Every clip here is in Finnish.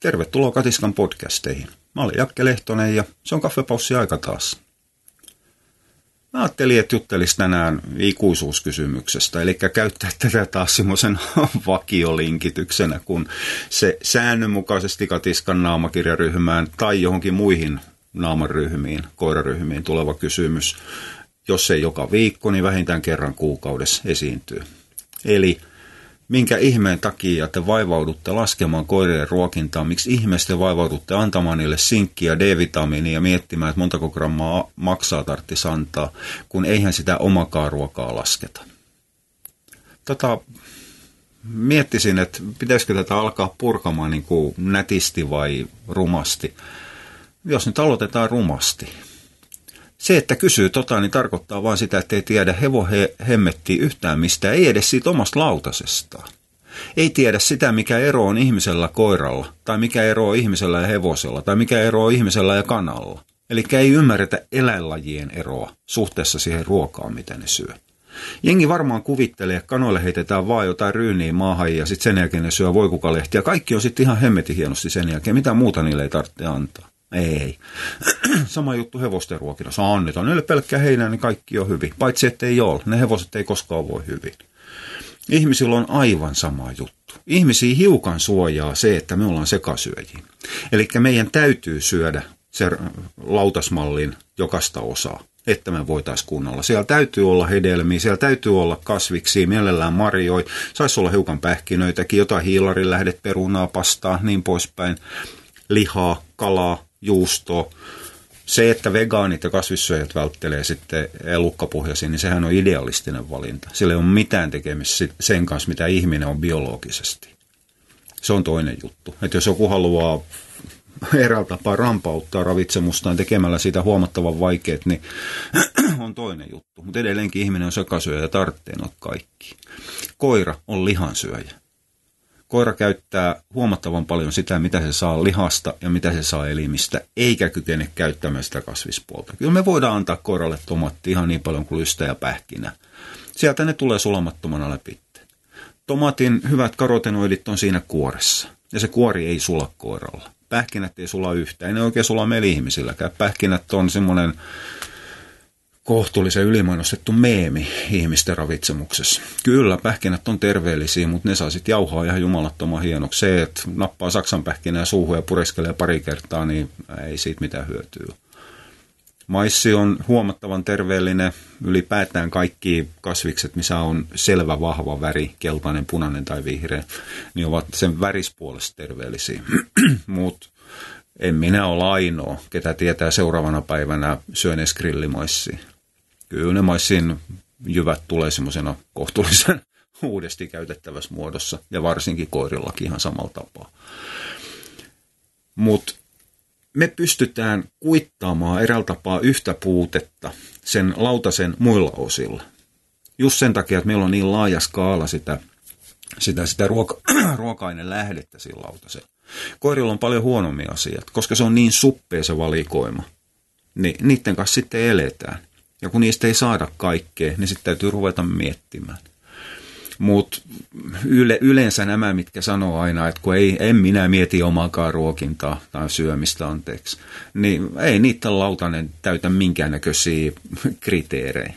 Tervetuloa Katiskan podcasteihin. Mä olen Jakke Lehtonen ja se on kaffepaussi aika taas. Mä ajattelin, että juttelisi tänään ikuisuuskysymyksestä, eli käyttää tätä taas semmoisen vakiolinkityksenä, kun se säännönmukaisesti Katiskan naamakirjaryhmään tai johonkin muihin naamaryhmiin, koiraryhmiin tuleva kysymys, jos ei joka viikko, niin vähintään kerran kuukaudessa esiintyy. Eli minkä ihmeen takia te vaivaudutte laskemaan koirien ruokintaa, miksi ihmeessä te vaivaudutte antamaan niille sinkkiä, D-vitamiinia ja miettimään, että montako grammaa maksaa tartti antaa, kun eihän sitä omakaan ruokaa lasketa. Tota, miettisin, että pitäisikö tätä alkaa purkamaan niin kuin nätisti vai rumasti. Jos nyt aloitetaan rumasti, se, että kysyy tota, niin tarkoittaa vain sitä, että ei tiedä hevo he, hemmetti yhtään mistään, ei edes siitä omasta lautasestaan. Ei tiedä sitä, mikä ero on ihmisellä koiralla, tai mikä ero on ihmisellä ja hevosella, tai mikä ero on ihmisellä ja kanalla. Eli ei ymmärretä eläinlajien eroa suhteessa siihen ruokaan, mitä ne syö. Jengi varmaan kuvittelee, että kanoille heitetään vaan jotain ryyniä maahan ja sitten sen jälkeen ne syö voikukalehtia. Kaikki on sitten ihan hemmetin hienosti sen jälkeen. Mitä muuta niille ei tarvitse antaa. Ei. Sama juttu hevosten ruokinnassa. Annetaan niille pelkkää heinää, niin kaikki on hyvin. Paitsi ettei ole. Ne hevoset ei koskaan voi hyvin. Ihmisillä on aivan sama juttu. Ihmisiä hiukan suojaa se, että me ollaan sekasyöjiä. Eli meidän täytyy syödä se lautasmallin jokasta osaa, että me voitaisiin kunnolla. Siellä täytyy olla hedelmiä, siellä täytyy olla kasviksi, mielellään marjoi, saisi olla hiukan pähkinöitäkin, jotain hiilarin lähdet, perunaa, pastaa, niin poispäin, lihaa, kalaa, juustoa. Se, että vegaanit ja kasvissyöjät välttelee sitten elukkapohjaisia, niin sehän on idealistinen valinta. Sillä ei ole mitään tekemistä sen kanssa, mitä ihminen on biologisesti. Se on toinen juttu. Että jos joku haluaa eräällä tapaa rampauttaa ravitsemustaan tekemällä siitä huomattavan vaikeet, niin on toinen juttu. Mutta edelleenkin ihminen on sekasyöjä ja tarvitsee kaikki. Koira on lihansyöjä koira käyttää huomattavan paljon sitä, mitä se saa lihasta ja mitä se saa elimistä, eikä kykene käyttämään sitä kasvispuolta. Kyllä me voidaan antaa koiralle tomatti ihan niin paljon kuin lystä ja pähkinä. Sieltä ne tulee sulamattomana läpi. Tomatin hyvät karotenoidit on siinä kuoressa, ja se kuori ei sula koiralla. Pähkinät ei sula yhtään, ei ne oikein sula meillä ihmisilläkään. Pähkinät on semmoinen kohtuullisen ylimainostettu meemi ihmisten ravitsemuksessa. Kyllä, pähkinät on terveellisiä, mutta ne saa sitten jauhaa ihan jumalattoman hienoksi. Se, että nappaa saksan pähkinää suuhun ja pureskelee pari kertaa, niin ei siitä mitään hyötyä. Maissi on huomattavan terveellinen. Ylipäätään kaikki kasvikset, missä on selvä vahva väri, keltainen, punainen tai vihreä, niin ovat sen värispuolesta terveellisiä. Mutta en minä ole ainoa, ketä tietää seuraavana päivänä syönees grillimaissia kyllä ne maissin jyvät tulee semmoisena kohtuullisen uudesti käytettävässä muodossa ja varsinkin koirillakin ihan samalla tapaa. Mutta me pystytään kuittaamaan eräällä tapaa yhtä puutetta sen lautasen muilla osilla. Just sen takia, että meillä on niin laaja skaala sitä, sitä, sitä ruoka, ruoka-aineen lähdettä sillä lautasella. Koirilla on paljon huonommia asiat, koska se on niin suppea se valikoima. Niin niiden kanssa sitten eletään. Ja kun niistä ei saada kaikkea, niin sitten täytyy ruveta miettimään. Mutta yle, yleensä nämä, mitkä sanoo aina, että kun ei, en minä mieti omaakaan ruokintaa tai syömistä anteeksi, niin ei niitä lautanen täytä minkäännäköisiä kriteerejä.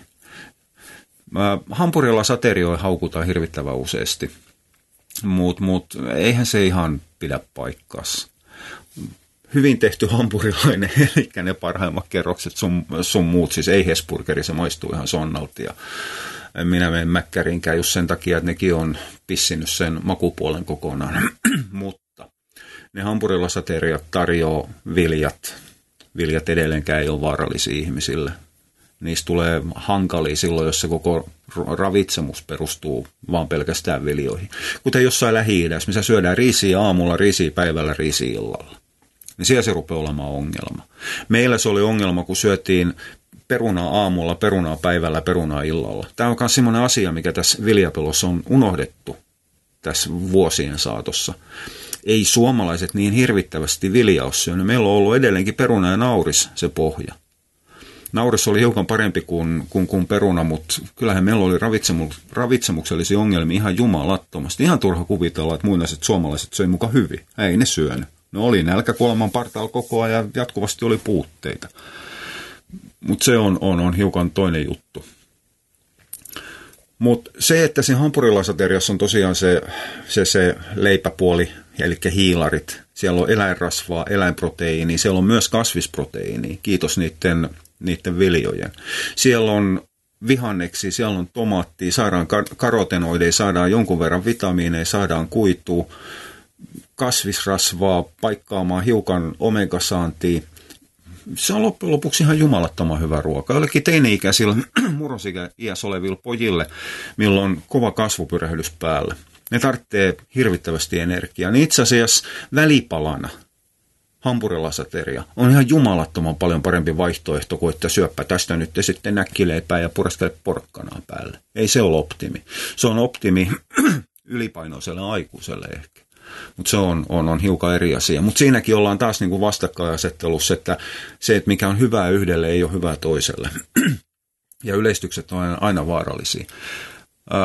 Hampurilla saterioi haukutaan hirvittävän useasti, mutta mut, eihän se ihan pidä paikkaassa hyvin tehty hampurilainen, eli ne parhaimmat kerrokset sun, sun muut, siis ei Hesburgeri, se maistuu ihan sonnalta ja minä menen Mäkkäriinkään just sen takia, että nekin on pissinyt sen makupuolen kokonaan, mutta ne hampurilasateriat tarjoaa viljat, viljat edelleenkään ei ole vaarallisia ihmisille. Niistä tulee hankalia silloin, jos se koko ravitsemus perustuu vaan pelkästään viljoihin. Kuten jossain Lähi-idässä, missä syödään riisiä aamulla, riisiä päivällä, riisiä illalla niin siellä se rupeaa olemaan ongelma. Meillä se oli ongelma, kun syötiin perunaa aamulla, perunaa päivällä, perunaa illalla. Tämä on myös sellainen asia, mikä tässä viljapelossa on unohdettu tässä vuosien saatossa. Ei suomalaiset niin hirvittävästi viljaa ole syönyt. Meillä on ollut edelleenkin peruna ja nauris se pohja. Nauris oli hiukan parempi kuin, kuin, kuin peruna, mutta kyllähän meillä oli ravitsemus, ravitsemuksellisia ongelmia ihan jumalattomasti. Ihan turha kuvitella, että muinaiset suomalaiset söi mukaan hyvin. Ei ne syönyt No oli nälkäkuoleman partaalla koko ajan, jatkuvasti oli puutteita. Mutta se on, on, on hiukan toinen juttu. Mutta se, että siinä hampurilaisateriassa on tosiaan se, se, se leipäpuoli, eli hiilarit, siellä on eläinrasvaa, eläinproteiini, siellä on myös kasvisproteiini, kiitos niiden, niiden viljojen. Siellä on vihanneksi, siellä on tomaattia, saadaan karotenoideja, saadaan jonkun verran vitamiineja, saadaan kuitua, kasvisrasvaa paikkaamaan hiukan omegasaantia. Se on loppujen lopuksi ihan jumalattoman hyvä ruoka. Jollekin teini-ikäisillä murrosikäiässä olevilla pojille, milloin on kova kasvupyrähdys päällä. Ne tarvitsee hirvittävästi energiaa. Niin itse asiassa välipalana hampurilasateria on ihan jumalattoman paljon parempi vaihtoehto kuin että syöppä tästä nyt sitten näkkileipää ja puraskele porkkanaa päälle. Ei se ole optimi. Se on optimi ylipainoiselle aikuiselle ehkä. Mutta se on, on, on hiukan eri asia. Mutta siinäkin ollaan taas niinku vastakkainasettelussa, että se, että mikä on hyvää yhdelle, ei ole hyvää toiselle. ja yleistykset on aina vaarallisia.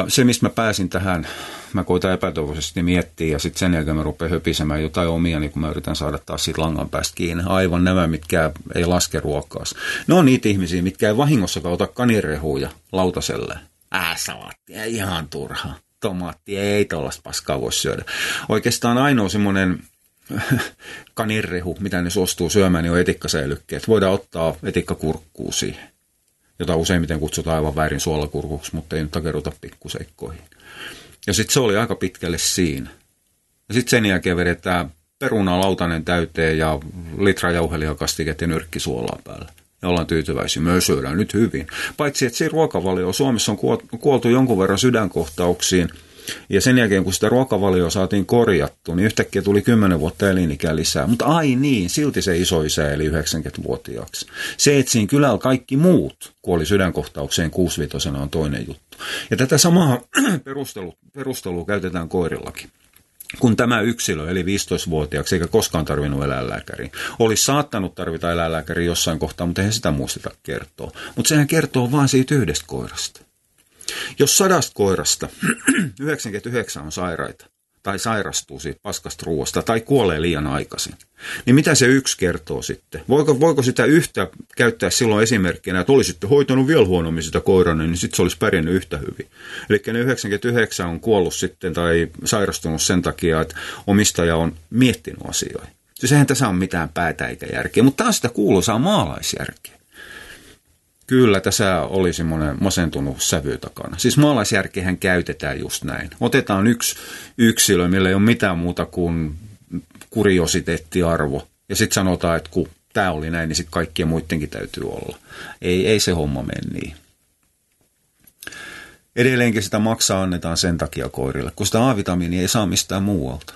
Se, mistä mä pääsin tähän, mä koitan epätoivoisesti miettiä ja sitten sen jälkeen mä rupean höpisemään jotain omia, niin kun mä yritän saada taas siitä langan päästä kiinni. Aivan nämä, mitkä ei laske ruokaas. Ne on niitä ihmisiä, mitkä ei vahingossakaan ota kanirehuja lautaselle. Ää, salaattia, ihan turha. Tomaattia, ei tollasta paskaa voi syödä. Oikeastaan ainoa semmoinen kanirrehu, mitä ne suostuu syömään, niin on etikkasäilykkeet. Voidaan ottaa etikkakurkkuu siihen jota useimmiten kutsutaan aivan väärin suolakurkuksi, mutta ei nyt takeruta pikkuseikkoihin. Ja sitten se oli aika pitkälle siinä. Ja sitten sen jälkeen vedetään peruna lautanen täyteen ja litra jauhelijakastiketta ja nyrkkisuolaa päällä. Ja ollaan tyytyväisiä. Myös syödään nyt hyvin. Paitsi, että siinä ruokavalio Suomessa on kuoltu jonkun verran sydänkohtauksiin – ja sen jälkeen, kun sitä ruokavalioa saatiin korjattu, niin yhtäkkiä tuli 10 vuotta elinikää lisää. Mutta ai niin, silti se isoisä eli 90-vuotiaaksi. Se, että siinä kylällä kaikki muut kuoli sydänkohtaukseen 65 on toinen juttu. Ja tätä samaa perustelua, perustelua käytetään koirillakin kun tämä yksilö, eli 15-vuotiaaksi, eikä koskaan tarvinnut eläinlääkäriin, olisi saattanut tarvita eläinlääkäriä jossain kohtaa, mutta eihän sitä muisteta kertoa. Mutta sehän kertoo vain siitä yhdestä koirasta. Jos sadasta koirasta 99 on sairaita, tai sairastuu siitä paskasta ruoasta, tai kuolee liian aikaisin, niin mitä se yksi kertoo sitten? Voiko, voiko sitä yhtä käyttää silloin esimerkkinä, että olisitte hoitanut vielä huonommin sitä koirana, niin sitten se olisi pärjännyt yhtä hyvin. Eli ne 99 on kuollut sitten tai sairastunut sen takia, että omistaja on miettinyt asioita. Siis eihän tässä ole mitään päätä eikä järkeä, mutta taas sitä kuuluisaa maalaisjärkeä. Kyllä, tässä oli semmoinen masentunut sävy takana. Siis maalaisjärkehän käytetään just näin. Otetaan yksi yksilö, millä ei ole mitään muuta kuin kuriositeettiarvo. Ja sitten sanotaan, että kun tämä oli näin, niin sitten kaikkien muidenkin täytyy olla. Ei, ei se homma mene niin. Edelleenkin sitä maksaa annetaan sen takia koirille, kun sitä A-vitamiinia ei saa mistään muualta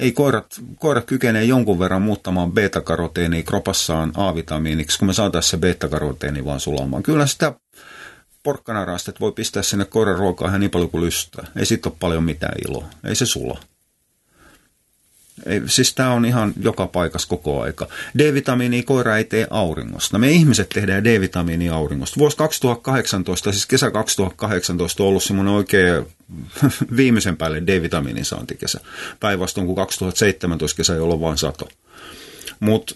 ei koirat, koirat kykenee jonkun verran muuttamaan beta-karoteenia kropassaan A-vitamiiniksi, kun me saataisiin se beta-karoteeni vaan sulamaan. Kyllä sitä porkkanarastet voi pistää sinne koiran ruokaa ihan niin paljon kuin lystää. Ei siitä ole paljon mitään iloa. Ei se sula. Ei, siis tämä on ihan joka paikassa koko aika. D-vitamiini koira ei tee auringosta. Me ihmiset tehdään D-vitamiini auringosta. Vuosi 2018, siis kesä 2018 on ollut semmoinen oikein viimeisen päälle D-vitamiinin saantikesä. Päinvastoin kuin 2017 kesä, jolloin vain sato. Mutta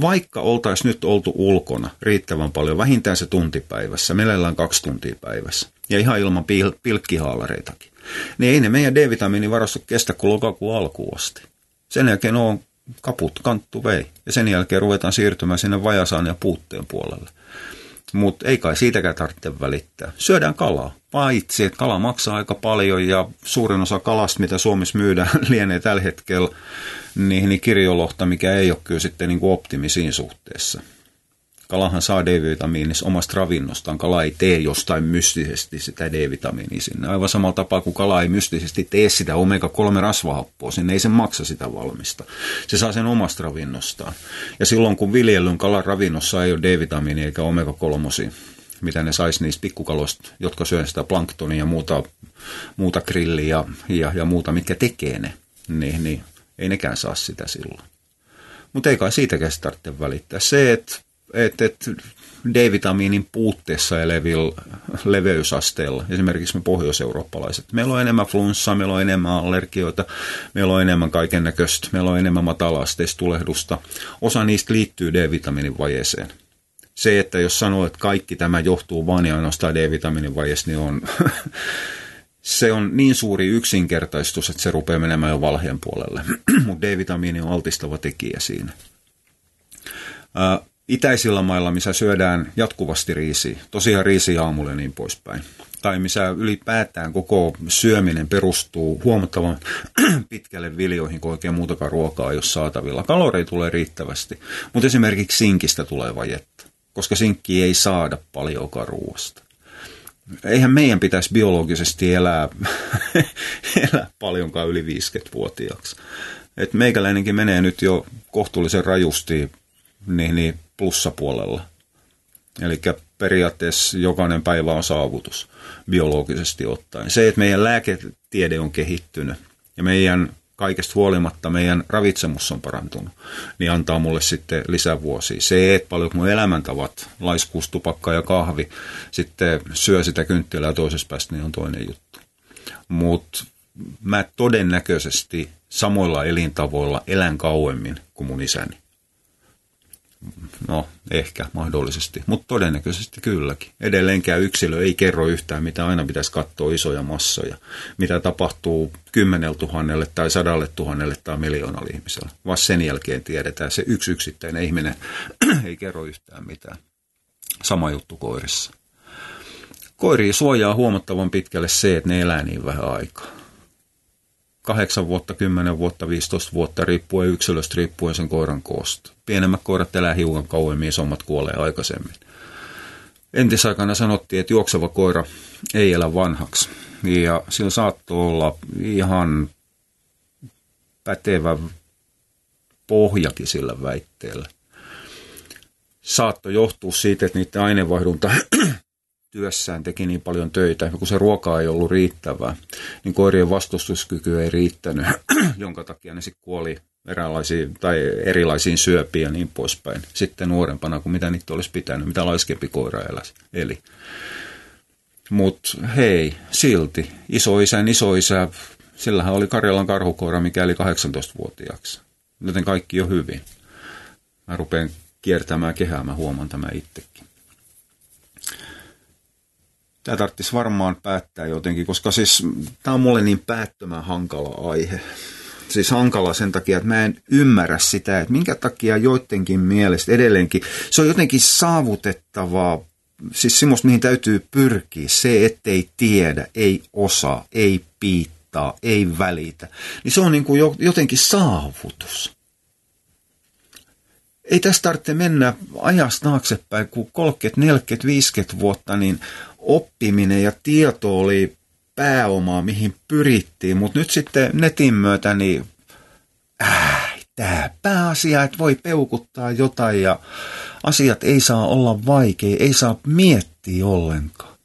vaikka oltaisiin nyt oltu ulkona riittävän paljon, vähintään se tuntipäivässä, mielellään kaksi tuntia päivässä, ja ihan ilman pil- pilkkihaalareitakin, niin ei ne meidän D-vitamiinivarastot kestä kuin lokakuun alkuun asti. Sen jälkeen on kaput, kanttu vei. Ja sen jälkeen ruvetaan siirtymään sinne vajasaan ja puutteen puolelle. Mutta ei kai siitäkään tarvitse välittää. Syödään kalaa. Paitsi, että kala maksaa aika paljon ja suurin osa kalasta, mitä Suomessa myydään, lienee tällä hetkellä niin, niin kirjolohta, mikä ei ole kyllä sitten niin optimi siinä suhteessa. Kalahan saa D-vitamiinissa omasta ravinnostaan. Kala ei tee jostain mystisesti sitä D-vitamiinia sinne. Aivan samalla tapaa kuin kala ei mystisesti tee sitä omega-3 rasvahappoa sinne, ei se maksa sitä valmista. Se saa sen omasta ravinnostaan. Ja silloin kun viljellyn kalan ravinnossa ei ole D-vitamiinia eikä omega-3, mitä ne saisi niistä pikkukaloista, jotka syö sitä planktonia ja muuta, muuta grilliä ja, ja, ja muuta, mitkä tekee ne, niin, niin ei nekään saa sitä silloin. Mutta ei kai siitäkään tarvitse välittää. Se, että että et D-vitamiinin puutteessa elevillä leveysasteilla, esimerkiksi me pohjoiseurooppalaiset. Meillä on enemmän flunssaa, meillä on enemmän allergioita, meillä on enemmän kaiken näköistä, meillä on enemmän matala-asteista tulehdusta. Osa niistä liittyy D-vitamiinin vajeeseen. Se, että jos sanoo, että kaikki tämä johtuu vain ja ainoastaan D-vitamiinin vajeesta, niin on, se on niin suuri yksinkertaistus, että se rupeaa menemään jo valheen puolelle. Mutta D-vitamiini on altistava tekijä siinä itäisillä mailla, missä syödään jatkuvasti riisiä, tosiaan riisi aamulla ja niin poispäin, tai missä ylipäätään koko syöminen perustuu huomattavan pitkälle viljoihin, kun oikein muutakaan ruokaa ei ole saatavilla. Kaloreita tulee riittävästi, mutta esimerkiksi sinkistä tulee vajetta, koska sinkki ei saada paljonkaan ruoasta. Eihän meidän pitäisi biologisesti elää, elää paljonkaan yli 50-vuotiaaksi. Et meikäläinenkin menee nyt jo kohtuullisen rajusti niin, niin plussapuolella. Eli periaatteessa jokainen päivä on saavutus biologisesti ottaen. Se, että meidän lääketiede on kehittynyt ja meidän kaikesta huolimatta meidän ravitsemus on parantunut, niin antaa mulle sitten lisävuosia. Se, että paljon mun elämäntavat, laiskuus, tupakka ja kahvi, sitten syö sitä kynttilää toisessa päästä, niin on toinen juttu. Mutta mä todennäköisesti samoilla elintavoilla elän kauemmin kuin mun isäni. No, ehkä mahdollisesti, mutta todennäköisesti kylläkin. Edelleenkään yksilö ei kerro yhtään, mitä aina pitäisi katsoa isoja massoja, mitä tapahtuu kymmenelle tuhannelle tai sadalle tuhannelle tai miljoonalle ihmiselle. Vaan sen jälkeen tiedetään, se yksi yksittäinen ihminen ei kerro yhtään mitään. Sama juttu koirissa. Koiria suojaa huomattavan pitkälle se, että ne elää niin vähän aikaa. 8 vuotta, 10 vuotta, 15 vuotta, riippuen yksilöstä, riippuen sen koiran koosta. Pienemmät koirat elää hiukan kauemmin, isommat kuolee aikaisemmin. Entisaikana sanottiin, että juokseva koira ei elä vanhaksi. Ja sillä saattoi olla ihan pätevä pohjakin sillä väitteellä. Saattoi johtua siitä, että niiden aineenvaihdunta työssään teki niin paljon töitä, kun se ruoka ei ollut riittävää, niin koirien vastustuskyky ei riittänyt, jonka takia ne sitten kuoli eräänlaisiin tai erilaisiin syöpiin ja niin poispäin. Sitten nuorempana kuin mitä niitä olisi pitänyt, mitä laiskempi koira eläisi. Eli. Mutta hei, silti isoisän isoisä, sillähän oli Karjalan karhukoira, mikä oli 18-vuotiaaksi. Joten kaikki on hyvin. Mä rupean kiertämään kehää, mä huomaan tämä itsekin. Tämä tarvitsisi varmaan päättää jotenkin, koska siis tämä on mulle niin päättömän hankala aihe. Siis hankala sen takia, että mä en ymmärrä sitä, että minkä takia joidenkin mielestä edelleenkin se on jotenkin saavutettavaa, siis semmoista, mihin täytyy pyrkiä, se, ettei tiedä, ei osaa, ei piittaa, ei välitä, niin se on niin kuin jotenkin saavutus. Ei tästä tarvitse mennä ajasta taaksepäin, kun 30, 40, 50 vuotta, niin oppiminen ja tieto oli pääomaa, mihin pyrittiin, mutta nyt sitten netin myötä niin äh, tämä pääasia, että voi peukuttaa jotain ja asiat ei saa olla vaikea, ei saa miettiä ollenkaan.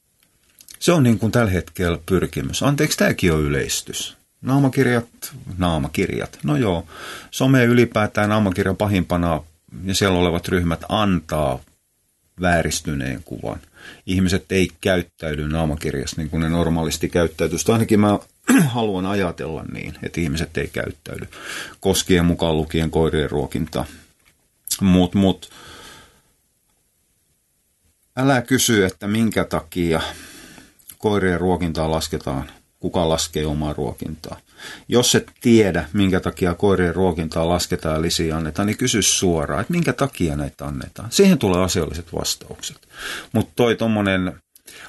Se on niin kuin tällä hetkellä pyrkimys. Anteeksi, tämäkin on yleistys. Naamakirjat, naamakirjat. No joo, some ylipäätään naamakirjan pahimpana ja siellä olevat ryhmät antaa vääristyneen kuvan ihmiset ei käyttäydy naamakirjassa niin kuin ne normaalisti käyttäytyisi. Ainakin mä haluan ajatella niin, että ihmiset ei käyttäydy, koskien mukaan lukien koirien ruokinta. Mutta mut, älä kysy, että minkä takia koirien ruokintaa lasketaan kuka laskee omaa ruokintaa. Jos et tiedä, minkä takia koirien ruokintaa lasketaan ja lisiä annetaan, niin kysy suoraan, että minkä takia näitä annetaan. Siihen tulee asialliset vastaukset. Mutta toi tuommoinen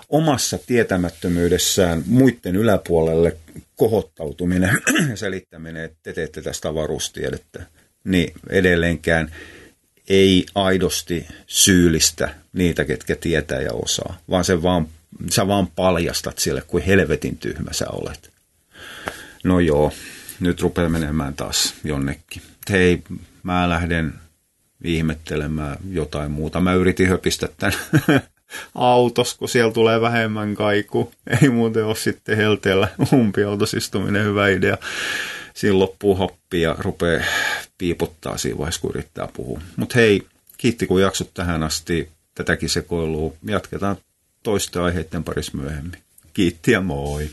omassa tietämättömyydessään muiden yläpuolelle kohottautuminen ja selittäminen, että te teette tästä avaruustiedettä, niin edelleenkään ei aidosti syyllistä niitä, ketkä tietää ja osaa, vaan se vaan sä vaan paljastat sille, kuin helvetin tyhmä sä olet. No joo, nyt rupeaa menemään taas jonnekin. Hei, mä lähden ihmettelemään jotain muuta. Mä yritin höpistä tämän autos, kun siellä tulee vähemmän kaiku. Ei muuten ole sitten helteellä umpiautosistuminen hyvä idea. Siinä loppuu hoppi ja rupeaa piipottaa siinä vaiheessa, kun yrittää puhua. Mutta hei, Kiitti kun jaksot tähän asti. Tätäkin sekoilua jatketaan toisten aiheiden parissa myöhemmin. Kiitti ja moi!